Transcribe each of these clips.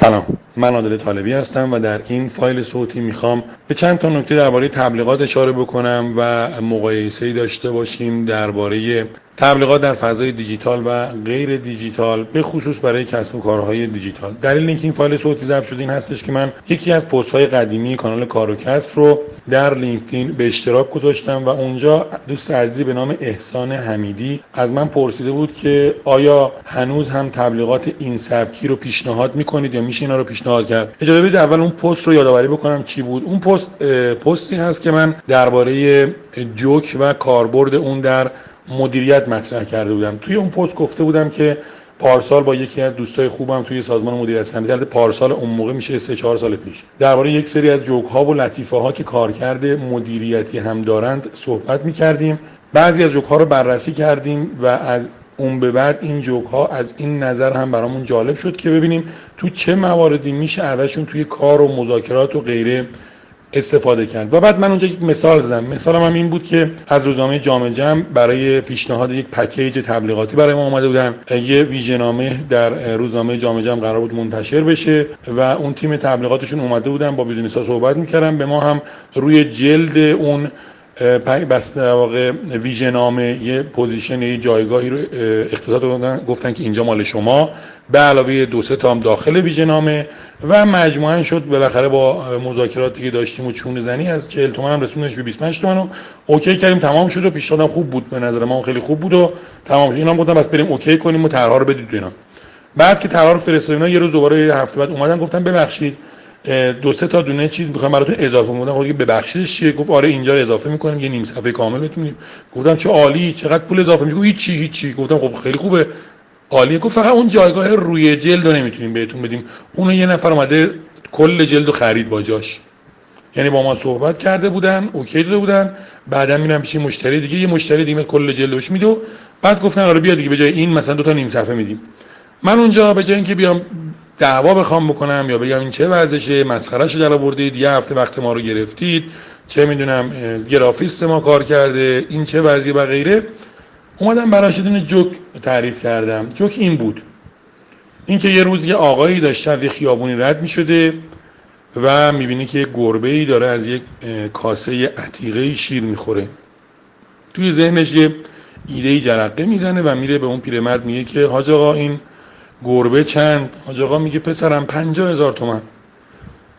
سلام. من عادل طالبی هستم و در این فایل صوتی می‌خوام به چند تا نکته درباره تبلیغات اشاره بکنم و مقایسه داشته باشیم درباره تبلیغات در فضای دیجیتال و غیر دیجیتال به خصوص برای کسب و کارهای دیجیتال. دلیل اینکه این فایل صوتی ضبط شده این هستش که من یکی از پست های قدیمی کانال کار و کسب رو در لینکدین به اشتراک گذاشتم و اونجا دوست عزیزی به نام احسان حمیدی از من پرسیده بود که آیا هنوز هم تبلیغات این سبکی رو پیشنهاد می‌کنید یا میشه اینا رو پیشنهاد کرد؟ اجازه بدید اول اون پست رو یادآوری بکنم چی بود. اون پست پستی هست که من درباره جوک و کاربرد اون در مدیریت مطرح کرده بودم. توی اون پست گفته بودم که پارسال با یکی از دوستای خوبم توی سازمان مدیریت صنعتی پارسال اون موقع میشه 3 4 سال پیش. درباره یک سری از جوک ها و لطیفه ها که کارکرد مدیریتی هم دارند صحبت می‌کردیم. بعضی از جوک ها رو بررسی کردیم و از اون به بعد این جوک ها از این نظر هم برامون جالب شد که ببینیم تو چه مواردی میشه ازشون توی کار و مذاکرات و غیره استفاده کرد. و بعد من اونجا یک مثال زدم. مثالم هم این بود که از روزنامه جام جم برای پیشنهاد یک پکیج تبلیغاتی برای ما اومده بودن. یه ویژنامه در روزنامه جام جم قرار بود منتشر بشه و اون تیم تبلیغاتشون اومده بودن با business ها صحبت می‌کردن. به ما هم روی جلد اون بس در واقع ویژنامه یه position یه جایگاهی رو اختصاص دادن. گفتن که اینجا مال شما. به علاوه دو سه تا هم داخل ویژنامه و مجموعا شد بالاخره با مذاکراتی که داشتیم و چونه زنی از 40 تومن هم رسوندش به 25 تومن و okay کردیم تمام شد و پیشنهادم خوب بود به نظر من. خیلی خوب بود و تمام شد. اینا گفتم پس بریم okay کنیم و طرح‌ها رو بدید اینا. بعد که طرح رو فرستادیم یه روز دوباره هفته بعد اومدن گفتن ببخشید. دو سه تا دونه چیز می‌خوام براتون اضافه کنم. خب ببخشید چیه؟ گفت آره اینجا رو اضافه می‌کنیم یه نیم صفحه کامل بهتون گفتم چه عالی چقدر پول اضافه میشه؟ هیچ چی هیچ چی گفتم خب خیلی خوبه. عالیه. گفت فقط اون جایگاه روی جلد رو نمی‌تونیم بهتون بدیم. اونو یه نفر اومده کل جلد رو خرید با جاش. یعنی با ما صحبت کرده بودن اوکی داده بودن. بعدا میرم پیش مشتری دیگه یه مشتری دیگه کل جلدش میده بعد گفتن آره بیا دیگه به جای این مثلا دو تا نیم صفحه میدیم. من اونجا به جای اینکه بیام دعوا بخوام بکنم یا بگم این چه ورزشه مسخره شو در آوردید یه هفته وقت ما رو گرفتید چه می‌دونم گرافیست ما کار کرده این چه وضعی و غیره. اومدم براش دونه جوک تعریف کردم. جوک این بود. اینکه یه روز یه آقایی داشته از یه خیابونی رد می‌شده و می‌بینی که گربه ای داره از یک کاسه عتیقه شیر می‌خوره. توی ذهنش یه ایده جرقه می‌زنه و میره به اون پیرمرد میگه که حاج آقا این گربه چند؟ حاج آقا میگه پسرم پنجاه هزار تومن.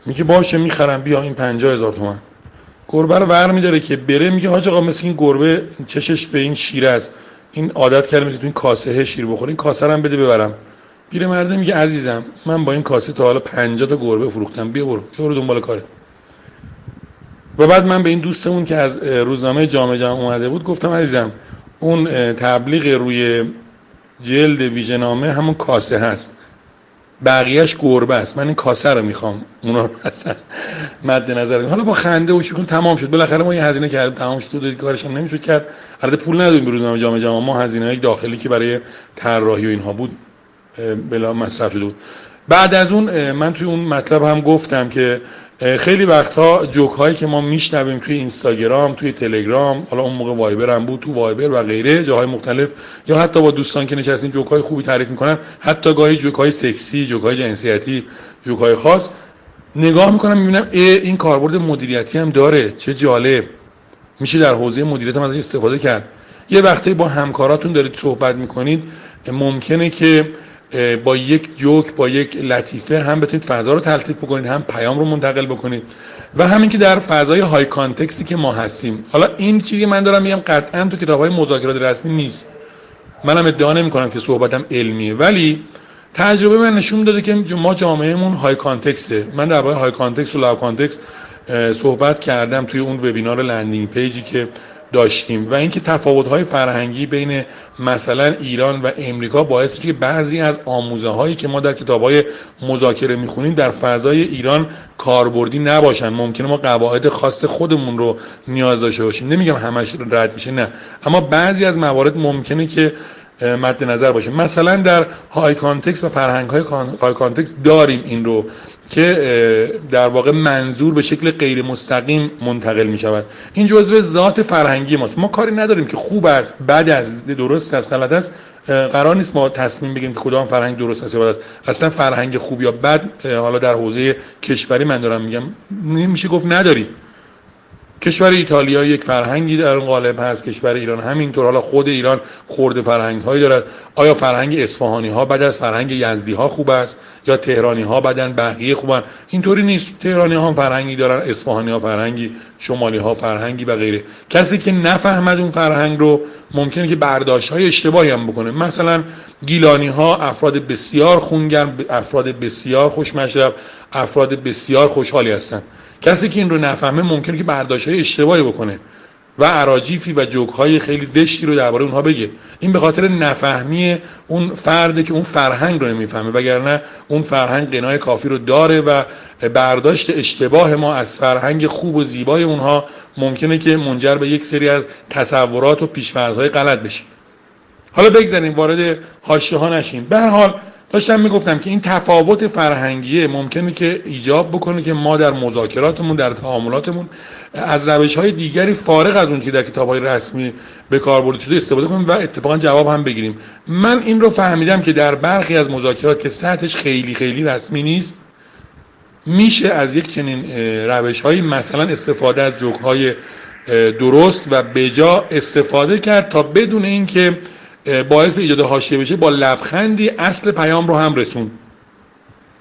میگه باشه می‌خرم بیا این پنجاه هزار تومن. گربه رو ور میداره که بره میگه حاج آقا مثل این گربه چشش به این شیر است. این عادت کرده مثل تو این کاسه شیر بخوره. این کاسه هم بده ببرم. پیره مرده میگه عزیزم من با این کاسه تا حالا 50 تا گربه فروختم. بیا برو بیا برو دنبال کارت. و بعد من به این دوستمون که از روزنامه جامعه جمع اومده بود گفتم عزیزم اون تبلیغ روی جلد ویژنامه همون کاسه هست. بقیهش گربه است. من این کاسه رو می‌خوام. اونا رو اصلا مد نظر حالا با خنده و شوخی تمام شد. بالاخره ما یه هزینه کردیم. تمام شد. دو کارش هم نمی‌شد کرد. البته پول ندادیم به روزنامه جامعه جمع ما هزینه های داخلی که برای طراحی و اینها بود بلا مصرف شده بود. بعد از اون من توی اون مطلب هم گفتم که خیلی وقتها جوک هایی که ما میشنویم توی اینستاگرام توی تلگرام حالا اون موقع وایبر هم بود تو وایبر و غیره جاهای مختلف یا حتی با دوستان که نشستیم جوک های خوبی تعریف می‌کنن حتی گاهی جوک های سکسی جوک های جنسیتی جوک های خاص. نگاه می‌کنم می‌بینم این کاربرد مدیریتی هم داره چه جالب. میشه در حوزه مدیریت هم از استفاده کرد. یه وقتی با همکاراتون دارید صحبت می‌کنید ممکنه که با یک جوک با یک لطیفه هم بتونید فضا رو تلطیف بکنید هم پیام رو منتقل بکنید و همین که در فضای های کانتکسی که ما هستیم. حالا این چیزی من دارم میگم قطعا تو کتاب های مذاکرات رسمی نیست. منم ادعا نمی کنم که صحبتم علمیه ولی تجربه من نشون داده که ما جامعه‌مون high context ه. من در high context و low context صحبت کردم توی اون وبینار landing page ی که داشتیم و اینکه تفاوت‌های فرهنگی بین مثلا ایران و امریکا باعث میشه که بعضی از آموزه هایی که ما در کتاب‌های مذاکره می‌خونیم در فضای ایران کاربردی نباشن. ممکنه ما قواعد خاص خودمون رو نیاز داشته باشیم. نمیگم همش رد میشه نه. اما بعضی از موارد ممکنه که مد نظر باشه مثلا در high context و فرهنگ های high context داریم این رو که در واقع منظور به شکل غیر مستقیم منتقل می شود این جزء ذات فرهنگی ماست. ما کاری نداریم که خوب است بد است درست است غلط است. قرار نیست ما تصمیم بگیریم که کدام فرهنگ درست است یا بد است. اصلا فرهنگ خوب یا بد حالا در حوزه کشوری من دارم میگم نمیشه گفت نداریم. کشور ایتالیا یک فرهنگی در اون قالب هست. کشور ایران همینطور. حالا خود ایران خورده فرهنگ هایی دارد. آیا فرهنگ اصفهانی ها بعد از فرهنگ یزدی ها خوب است؟ یا تهرانی ها بدن بقیه خوبن اینطوری نیست. تهرانی ها فرهنگی دارن اصفهانی ها فرهنگی شمالی ها فرهنگی و غیره. کسی که نفهمد اون فرهنگ رو ممکنه که برداشت های اشتباهی هم بکنه. مثلا گیلانی ها افراد بسیار خونگرم افراد بسیار خوش افراد بسیار خوشحالی هستن. کسی که این رو نفهمه ممکنه که برداشت های اشتباهی بکنه و عراجیفی و جوک های خیلی دشتی رو درباره اونها بگه. این به خاطر نفهمی اون فرده که اون فرهنگ رو نمی‌فهمه وگرنه اون فرهنگ قنای کافی رو داره و برداشت اشتباه ما از فرهنگ خوب و زیبای اونها ممکنه که منجر به یک سری از تصورات و پیشفرض های غلط بشه. حالا بگذاریم وارد حاشیه ها نشیم. به هر حال داشتم می‌گفتم که این تفاوت فرهنگیه ممکنه که ایجاب بکنه که ما در مذاکراتمون در تعاملاتمون از روش های دیگری فارغ از اون که در کتاب های رسمی به کار برده شده استفاده کنیم و اتفاقا جواب هم بگیریم. من این رو فهمیدم که در برخی از مذاکرات که سطحش خیلی خیلی رسمی نیست میشه از یک چنین روش های مثلا استفاده از جوک های درست و بجا استفاده کرد تا بدون اینکه باعث ایجاد حاشیه بشه با لبخندی اصل پیام رو هم رسون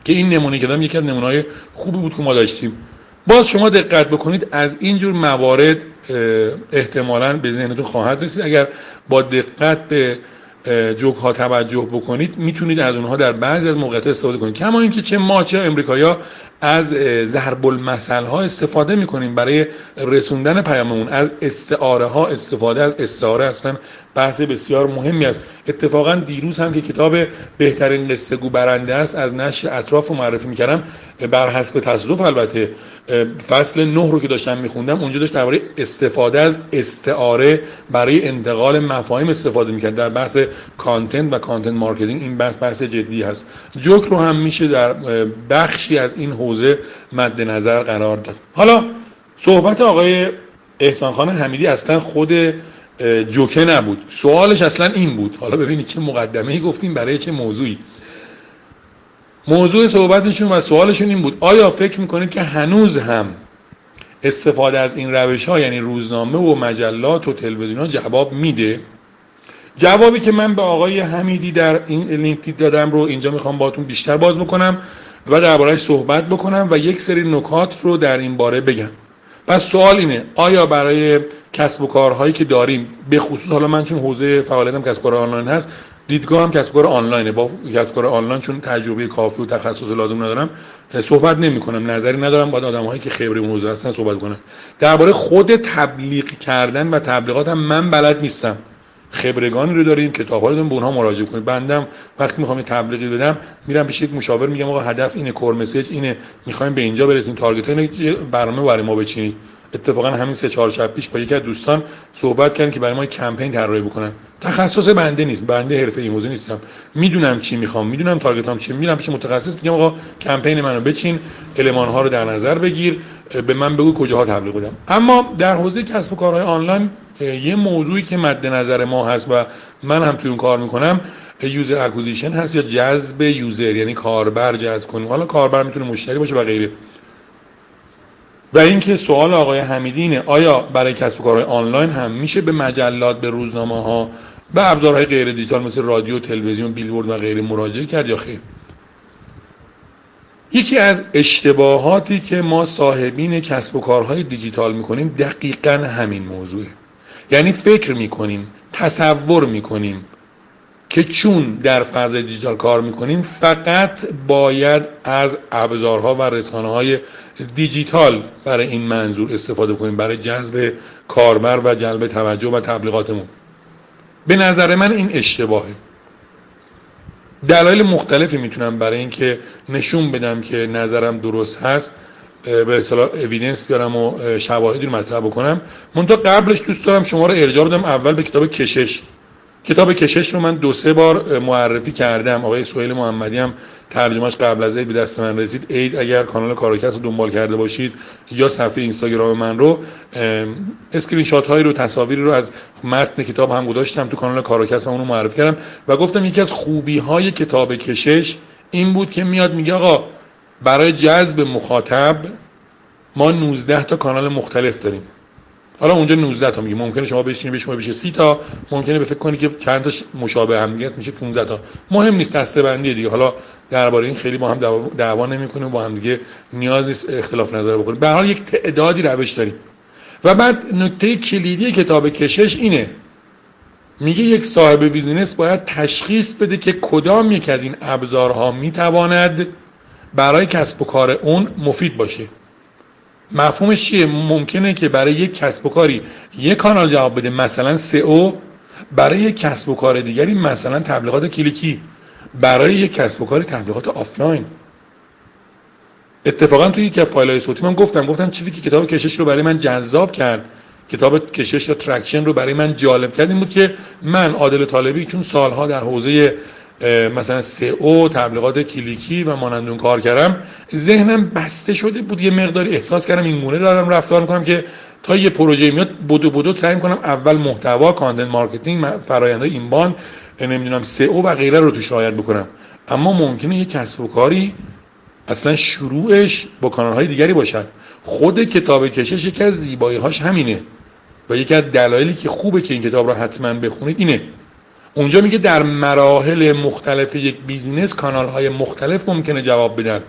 که این نمونه که دارم یکی از نمونه‌های خوبی بود که ما داشتیم. باز شما دقت بکنید از اینجور موارد احتمالا به ذهنتون خواهد رسید. اگر با دقت به جوک ها توجه بکنید می‌تونید از اونها در بعضی از موقعیت استفاده کنید. کما اینکه چه ما چه امریکایا از ضرب المثل ها استفاده می‌کنیم برای رسوندن پیاممون. از استعاره ها استفاده از استعاره اصلا بحث بسیار مهمی است. اتفاقا دیروز هم که کتاب بهترین قصه گو برنده است از نشر اطراف رو معرفی می‌کردم. بر حسب تصادف البته فصل نه رو که داشتم میخوندم اونجا داشت درباره استفاده از استعاره برای انتقال مفاهیم استفاده می‌کرد. در بحث content و content marketing این بحث بحث جدی هست. جوک رو هم میشه در بخشی از این حوزه مد نظر قرار داد. حالا صحبت آقای احسان خان حمیدی اصلا خود جوکه نبود. سوالش اصلا این بود. حالا ببینید چه مقدمه ای گفتیم برای چه موضوعی. موضوع صحبتشون و سوالشون این بود. آیا فکر می‌کنید که هنوز هم استفاده از این روش ها یعنی روزنامه و مجلات و تلویزیون ها جواب میده؟ جوابی که من به آقای حمیدی در این لینک دادم رو اینجا می‌خوام باتون بیشتر باز بکنم و دربارهش صحبت بکنم و یک سری نکات رو در این باره بگم. پس سوال اینه آیا برای کسب و کارهایی که داریم به خصوص حالا من چون حوزه فعالیتم کسب کار آنلاین هست دیدگاه هم کسب کار آنلاینه با کسب کار آنلاین چون تجربه کافی و تخصص لازم ندارم صحبت نمی کنم نظری ندارم با آدمایی که خبره حوزه هستن صحبت کنم درباره خود تبلیغ کردن و تبلیغات هم من بلد نیستم. خبرگانی رو داریم کتاب رو داریم به اونها مراجعه کنید بندم وقتی می‌خوام تبلیغی بدم میرم پیش یک مشاور میگم آقا هدف اینه کور مسیج اینه می‌خوایم به اینجا برسیم. تارگت های برنامه برای ما بچینید. اتفاقا همین سه چهار شب پیش با یکی از دوستان صحبت کردن که برای ما کمپین طراحی بکنن. تخصص بنده نیست بنده حرفه ای موزه نیستم. می‌دونم چی می‌خوام می‌دونم تارگتام چی میرم پیش متخصص میگم آقا کمپین منو بچین المان ها رو در نظر بگیر به من بگو کجاها تبلیغ بدم اما در حوزه کسب و کارهای آنلاین یه موضوعی که مد نظر ما هست و من هم توی اون کار می‌کنم user acquisition هست یا جذب user یعنی کاربر جذب کنیم. حالا کاربر می‌تونه مشتری باشه و غیره. و اینکه سوال آقای حمیدی اینه آیا برای کسب و کارهای آنلاین هم میشه به مجلات به روزنامه ها به ابزارهای غیر دیجیتال مثل رادیو تلویزیون بیلبورد و غیره مراجعه کرد یا خیر؟ یکی از اشتباهاتی که ما صاحبین کسب و کارهای دیجیتال می‌کنیم دقیقا همین موضوعه. یعنی فکر می‌کنیم تصور می‌کنیم که چون در فاز دیجیتال کار می‌کنیم فقط باید از ابزارها و رسانه های دیجیتال برای این منظور استفاده کنیم برای جذب کاربر و جلب توجه و تبلیغاتمون. به نظر من این اشتباهه. دلایل مختلفی می‌تونم برای اینکه نشون بدم که نظرم درست هست به اصطلاح evidence بیارم و شواهدی رو مطرح بکنم. منتها قبلش دوست دارم شما رو ارجاع بدم اول به کتاب کشش. کتاب کشش رو من دو سه بار معرفی کردم. آقای سهیل محمدی هم ترجمهش قبل از عید به دست من رسید. عید اگر کانال کاراکس رو دنبال کرده باشید یا صفحه اینستاگرام من رو اسکرین شات هایی رو تصاویری رو از متن کتاب هم گذاشتم تو کانال کاراکس و اون رو معرفی کردم و گفتم یکی از خوبی های کتاب کشش این بود که میاد میگه آقا برای جذب مخاطب ما 19 تا کانال مختلف داریم. حالا اونجا 19 تا میگه. ممکنه شما بشینید به شما بشه 30 تا. ممکنه به فکر کنید که چند تا مشابه هم دیگه میشه 15 تا. مهم نیست دسته بندی دیگه. حالا درباره این خیلی با هم دعوا, نمی‌کنیم با هم دیگه نیاز اختلاف نظر بکنیم. به حال یک تعدادی روش داریم. و بعد نکته کلیدی کتاب کشش اینه. میگه یک صاحب business باید تشخیص بده که کدام یک از این ابزارها می‌تواند برای کسب و کار اون مفید باشه. مفهومش چیه؟ ممکنه که برای یک کسب و کاری یک کانال جواب بده مثلا سئو برای یک کسب و کار دیگری مثلا تبلیغات کلیکی برای یک کسب و کاری تبلیغات آفلاین. اتفاقا توی یک فایل های صوتی من گفتم گفتم چیزی که کتاب کشش رو برای من جذاب کرد کتاب کشش یا Traction رو برای من جالب کرد این بود که من عادل طالبی چون سالها در حوزه مثلا سئو تبلیغات کلیکی و مانند اون کار کردم. ذهنم بسته شده بود یه مقداری احساس کردم این گونه دارم رفتار می‌کنم که تا یه پروژه میاد بدو بدو سعی کنم اول محتوا content marketing فرآیندهای inbound نمی‌دونم سئو و غیره رو توش رعایت بکنم. اما ممکنه یه کسب و کاری اصلا شروعش با کانال های دیگری باشد. خود کتاب کشش یکی از زیبایی هاش همینه. و یکی از دلایلی که خوبه که این کتاب رو حتما بخونید اینه. اونجا میگه در مراحل مختلف یک بیزینس کانال های مختلف ممکنه جواب بدن.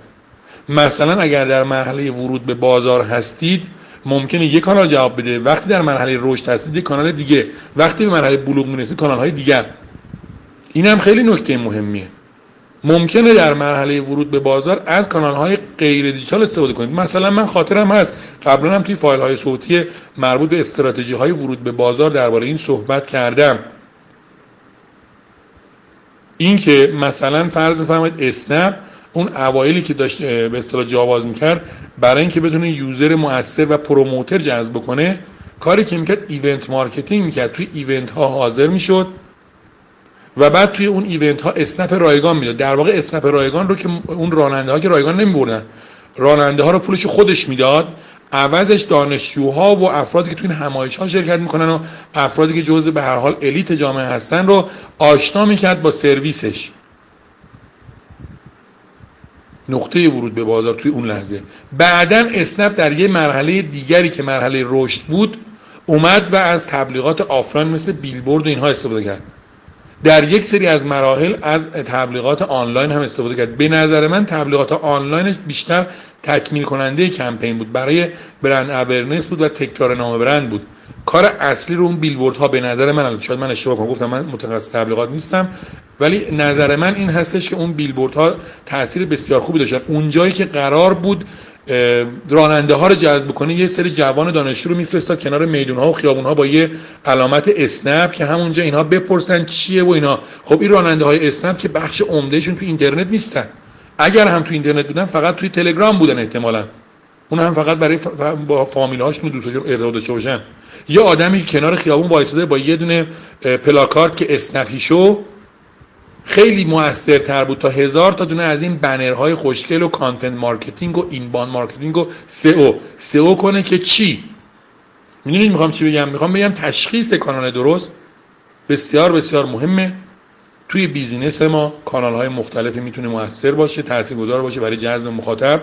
مثلا اگر در مرحله ورود به بازار هستید ممکنه یک کانال جواب بده. وقتی در مرحله رشد هستید یک کانال دیگه. وقتی به مرحله بلوغ می‌رسید کانال های دیگر. این هم خیلی نکته مهمیه. ممکنه در مرحله ورود به بازار از کانال های غیر دیجیتال استفاده کنید. مثلا من خاطرم هست. قبلا هم توی فایل های صوتی مربوط به استراتژی های ورود به بازار درباره این صحبت کردم. این که مثلا فرض بفرمایید اسنپ اون اوایلی که داشت به اصطلاح جاواز می‌کرد برای اینکه بتونه user موثر و promoter جذب کنه کاری که می‌کرد event marketing می‌کرد. توی event ها حاضر می‌شد و بعد توی اون event ها اسنپ رایگان می‌داد. در واقع اسنپ رایگان رو که اون راننده ها که رایگان نمیبردن راننده ها رو پولش خودش می‌داد عوضش دانشجوها و افرادی که توی این همایش ها شرکت می‌کنن و افرادی که جزء به هر حال elite جامعه هستن رو آشنا می‌کرد با سرویسش. نقطه ورود به بازار توی اون لحظه. بعدا اسنپ در یه مرحله دیگری که مرحله رشد بود اومد و از تبلیغات آفلاین مثل بیلبورد و اینها استفاده کرد. در یک سری از مراحل از تبلیغات آنلاین هم استفاده کرد. به نظر من تبلیغات آنلاینش بیشتر تکمیل کننده کمپین بود. برای برند اورنس بود و تکرار نام برند بود. کار اصلی رو اون بیلبورد ها به نظر من شاید من اشتباه کنم گفتم من متخصص تبلیغات نیستم ولی نظر من این هستش که اون بیلبورد ها تاثیر بسیار خوبی داشتن. اون جایی که قرار بود راننده ها رو جذب کنه یه سری جوان دانشجو رو میفرستاد کنار میدون ها و خیابون ها با یه علامت اسنپ که همونجا اینها بپرسن چیه و اینا. خب این راننده های اسنپ که بخش عمدهشون تو اینترنت نیستن. اگر هم تو اینترنت بودن فقط توی تلگرام بودن احتمالا. اون هم فقط برای با فامیل هاشون دوستاشون ارتباط داشته باشن. یه آدمی کنار خیابون وایساده با یه دونه پلاکارد که اسنپی شو خیلی موثرتر بود تا هزار تا دونه از این بنرهای خوشگل و content marketing و inbound marketing و سئو. سئو کنه که چی؟ می‌دونید می‌خوام چی بگم؟ می‌خوام بگم تشخیص کانال درست بسیار بسیار مهمه. توی business ما کانال های مختلفی می‌تونه موثر باشه تاثیرگذار باشه برای جذب مخاطب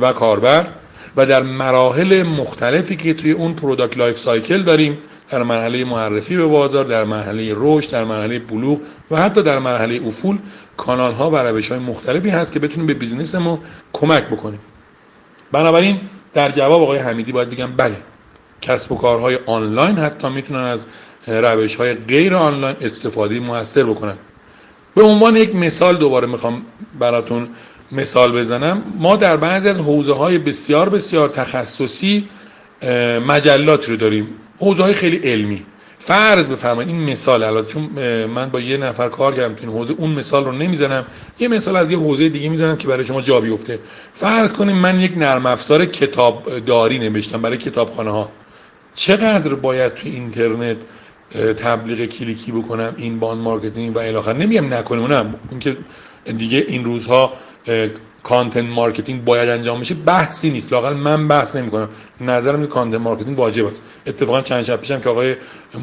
و کاربر. و در مراحل مختلفی که توی اون product life cycle داریم در مرحله معرفی به بازار در مرحله رشد در مرحله بلوغ و حتی در مرحله افول کانال ها و روش های مختلفی هست که بتونیم به business ما کمک بکنیم. بنابراین در جواب آقای حمیدی باید بگم بله کسب و کارهای آنلاین حتی می‌تونن از روش های غیر آنلاین استفاده موثر بکنن. به عنوان یک مثال دوباره می‌خوام براتون مثال بزنم. ما در بعضی از حوزه های بسیار بسیار تخصصی مجلات رو داریم. حوزه های خیلی علمی. فرض بفرمایید این مثال البته چون من با یه نفر کار کردم تو این حوزه اون مثال رو نمی‌زنم. یه مثال از یه حوزه دیگه می‌زنم که برای شما جا بیفته. فرض کنیم من یک نرم افزار کتاب داری نوشتم برای کتابخانه ها چقدر باید تو اینترنت تبلیغ کلیکی بکنم؟ inbound marketing و الی نمیگم نکنیم نه اینکه دیگه این روزها content marketing باید انجام بشه. بحثی نیست. لاقل من بحث نمی کنم نظرم این content marketing واجب است. اتفاقا چند شب پیشم که آقای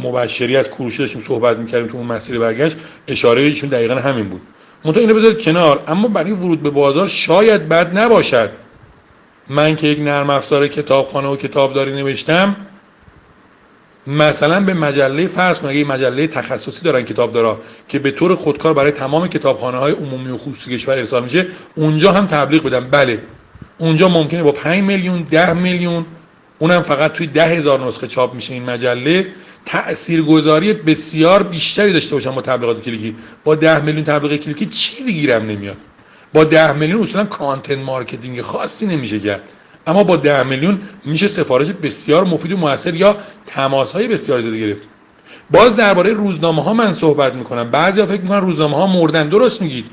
مبشری از کوروش داشتیم صحبت می‌کردیم تو اون مسیر برگشت اشاره ایشون دقیقا همین بود. منتها اینو بذارید کنار. اما برای ورود به بازار شاید بد نباشد. من که یک نرم افزار کتابخانه و کتابداری نوشتم مثلا به مجله فرض مگه مجله تخصصی دارن کتاب دارا که به طور خودکار برای تمام کتابخانه های عمومی و خصوصی کشور ارسال میشه اونجا هم تبلیغ بدن. بله. اونجا ممکنه با 5 میلیون 10 میلیون اونم فقط توی ده هزار نسخه چاپ میشه این مجله. تاثیرگذاری بسیار بیشتری داشته باشن با تبلیغات کلیکی. با 10 میلیون تبلیغ کلیکی چی گیرم نمیاد. با 10 میلیون اصولا content marketing خاصی نمیشه کرد. اما با 10 میلیون میشه سفارش بسیار مفید و موثر یا تماس های بسیار زیاد گرفت. باز درباره روزنامه ها من صحبت می‌کنم. بعضیا فکر می‌کنن روزنامه ها مردن. درست میگید.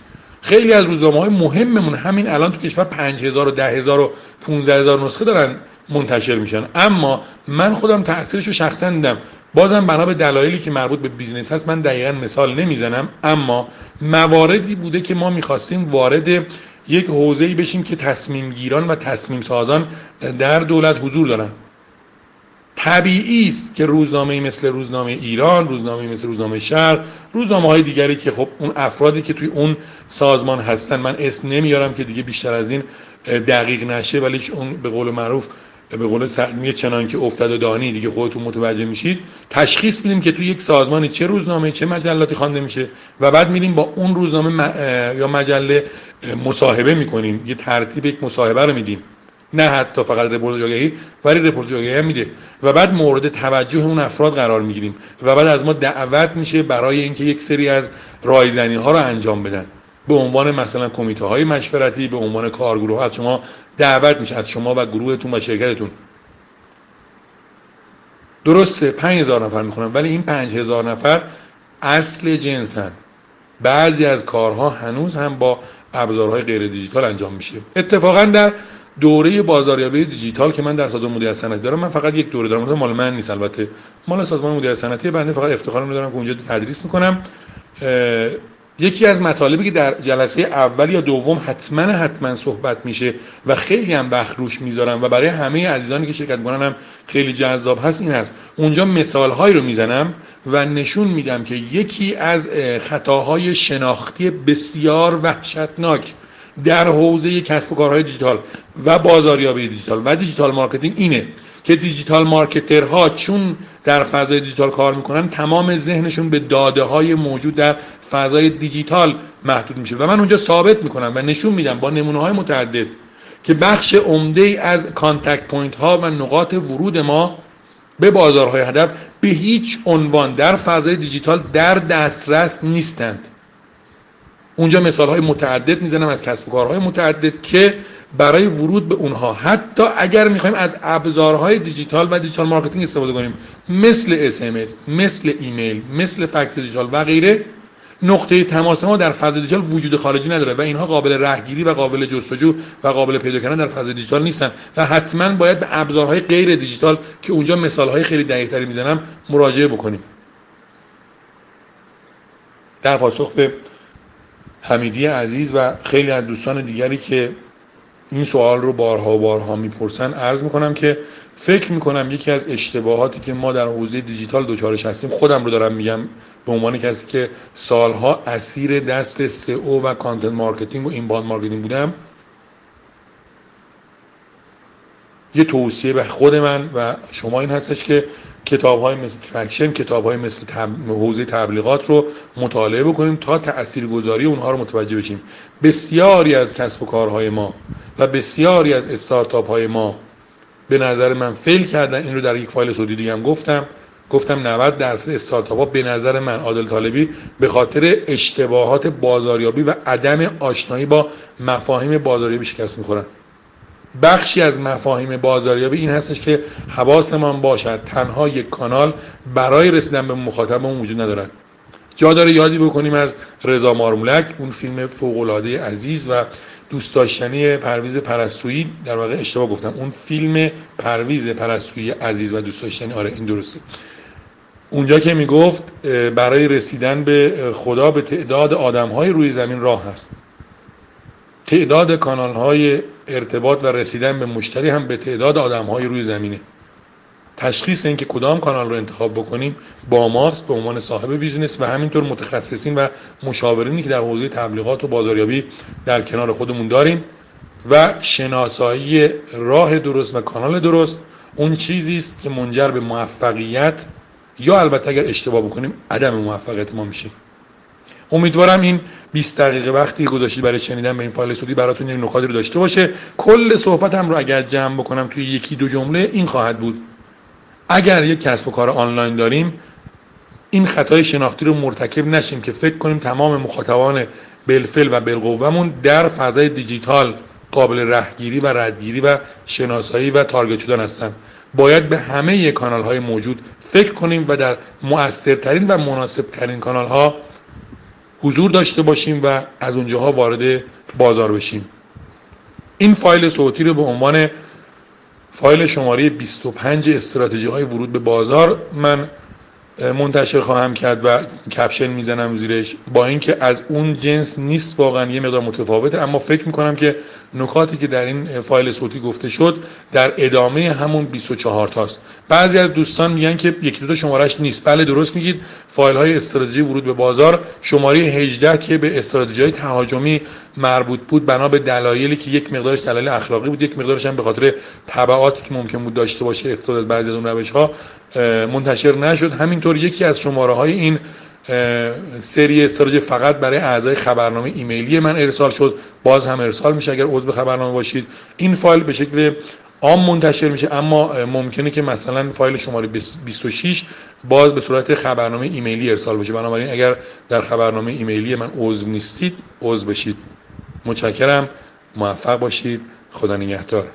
خیلی از روزنامه های مهممون همین الان تو کشور 5000 و 10000 و 15000 نسخه دارن منتشر میشن. اما من خودم تاثیرش رو شخصا دیدم. بازم بنا به دلایلی که مربوط به business هست من دقیقا مثال نمی‌زنم. اما مواردی بوده که ما می‌خواستیم وارد یک حوزه‌ای بشیم که تصمیم گیران و تصمیم سازان در دولت حضور دارن. طبیعی است که روزنامه مثل روزنامه ایران، روزنامه مثل روزنامه شهر، روزنامه های دیگری که خب اون افرادی که توی اون سازمان هستن من اسم نمیارم که دیگه بیشتر از این دقیق نشه ولی اون به قول معروف به قول سعدی چنان که افتاد و دانی دیگه خودتون متوجه میشید. تشخیص میدیم که توی یک سازمانی چه روزنامه چه مجلاتی خوانده میشه و بعد میریم با اون روزنامه یا مجله مصاحبه می‌کنیم. یه ترتیب یک مصاحبه رو میدیم. نه حتی فقط رپورت آگهی ولی رپورت آگهی هم میده. و بعد مورد توجه اون افراد قرار می‌گیریم. و بعد از ما دعوت میشه برای اینکه یک سری از رایزنی ها رو انجام بدن. به عنوان مثلا کمیته های مشورتی به عنوان کارگروه از شما دعوت میشه از شما و گروهتون و شرکتتون. درسته 5000 نفر می‌خونن ولی این 5000 نفر اصل جنسن. بعضی از کارها هنوز هم با ابزارهای غیر دیجیتال انجام میشه. اتفاقا در دوره بازاریابی دیجیتال که من در سازمان مدیریت صنعتی دارم من فقط یک دوره دارم. مال من نیست البته. مال سازمان مدیریت صنعتی بنده فقط افتخار میدارم که اونجا تدریس می‌کنم. یکی از مطالبی که در جلسه اول یا دوم حتما حتما صحبت میشه و خیلی هم وقت روش می‌ذارم و برای همه عزیزانی که شرکت می‌کنن هم خیلی جذاب هست این هست اونجا مثال هایی رو می‌زنم و نشون میدم که یکی از خطاهای شناختی بسیار وحشتناک در حوزه کسب و کارهای دیجیتال و بازاریابی دیجیتال و digital marketing اینه. که digital marketer ها چون در فضای دیجیتال کار می‌کنن تمام ذهنشون به داده های موجود در فضای دیجیتال محدود میشه. و من اونجا ثابت می‌کنم و نشون میدم با نمونه های متعدد که بخش عمده از contact point ها و نقاط ورود ما به بازارهای هدف به هیچ عنوان در فضای دیجیتال در دسترس نیستند. اونجا مثال های متعدد می‌زنم از کسب و کارهای متعدد که برای ورود به اونها. حتی اگر می‌خوایم از ابزارهای دیجیتال و digital marketing استفاده کنیم مثل SMS مثل ایمیل مثل فکس دیجیتال و غیره نقطه تماس ما در فضای دیجیتال وجود خارجی نداره و اینها قابل رهگیری و قابل جستجو و قابل پیدا کردن در فضای دیجیتال نیستن و حتما باید به ابزارهای غیر دیجیتال که اونجا مثالهای خیلی دقیقتری می‌زنم مراجعه بکنیم. در پاسخ به حمیدی عزیز و خیلی از دوستان دیگری که این سوال رو بارها و بارها می‌پرسن. عرض می‌کنم که فکر می‌کنم یکی از اشتباهاتی که ما در حوزه دیجیتال دوچارش هستیم خودم رو دارم میگم به عنوان کسی که سالها اسیر دست سئو و content marketing و inbound marketing بودم یه توصیه به خود من و شما این هستش که کتاب های مثل Traction کتاب های مثل حوزه تبلیغات رو مطالعه بکنیم تا تاثیرگذاری اونها رو متوجه بشیم. بسیاری از کسب و کارهای ما و بسیاری از استارتاپ های ما به نظر من fail کردن. این رو در یک فایل صوتی دیگه هم گفتم. گفتم 90 درصد استارتاپ ها به نظر من عادل طالبی به خاطر اشتباهات بازاریابی و عدم آشنایی با مفاهیم بازاریابی شکست می‌خورن. بخشی از مفاهیم بازاریابی این هستش که حواسمان باشد. تنها یک کانال برای رسیدن به مخاطبمون وجود ندارد. جا داره یادی بکنیم از رضا مارمولک اون فیلم فوق عزیز و دوست داشتنی پرویز پرستویی. در واقع اشتباه گفتم اون فیلم پرویز پرستویی عزیز و دوست داشتنی. آره این درسته. اونجا که می‌گفت برای رسیدن به خدا به تعداد آدم های روی زمین راه هست. تعداد کانال های ارتباط و رسیدن به مشتری هم به تعداد آدم های روی زمینه. تشخیص اینکه کدام کانال رو انتخاب بکنیم با ماست به عنوان صاحب بیزنس و همینطور متخصصین و مشاورینی که در حوزه تبلیغات و بازاریابی در کنار خودمون داریم و شناسایی راه درست و کانال درست اون چیزی است که منجر به موفقیت یا البته اگر اشتباه بکنیم عدم موفقیت ما میشه. امیدوارم این 20 دقیقه وقتی گذاشتید برای شنیدن به این فایل صوتی براتون یک نکاتی رو داشته باشه. کل صحبتم رو اگر جمع بکنم توی یکی دو جمله این خواهد بود. اگر یک کسب و کار آنلاین داریم این خطای شناختی رو مرتکب نشیم که فکر کنیم تمام مخاطبان بالفعل و بالقوهمون در فضای دیجیتال قابل رهگیری و ردگیری و شناسایی و تارگت شدن هستن. باید به همه کانال های موجود فکر کنیم و در مؤثرترین و مناسبترین کانال ها حضور داشته باشیم و از اونجاها وارد بازار بشیم. این فایل صوتی رو به عنوان فایل شماره 25 استراتژی های ورود به بازار. من منتشر خواهم کرد و کپشن می‌زنم زیرش. با اینکه از اون جنس نیست واقعا یه مقدار متفاوته اما فکر می‌کنم که نکاتی که در این فایل صوتی گفته شد در ادامه همون 24 تاست. بعضی از دوستان میگن که یکی دو شمارش نیست. بله درست میگید. فایل های استراتژی ورود به بازار. شماره 18 که به استراتژی تهاجمی مربوط بود بنا به دلایلی که یک مقدارش دلایل اخلاقی بود یک مقدارش هم به خاطر تبعاتی که ممکن بود داشته باشه افتاد از بعضی از اون روش ها منتشر نشد. همینطور یکی از شماره های این سری استراتژی فقط برای اعضای خبرنامه ایمیلی من ارسال شد. باز هم ارسال میشه. اگر عضو خبرنامه باشید این فایل به شکل عام منتشر میشه. اما ممکنه که مثلا فایل شماره 26 باز به صورت خبرنامه ایمیلی ارسال بشه. بنابراین اگر در خبرنامه ایمیلی من عضو نیستید عضو بشید. متشکرم. موفق باشید. خدا نگهدار.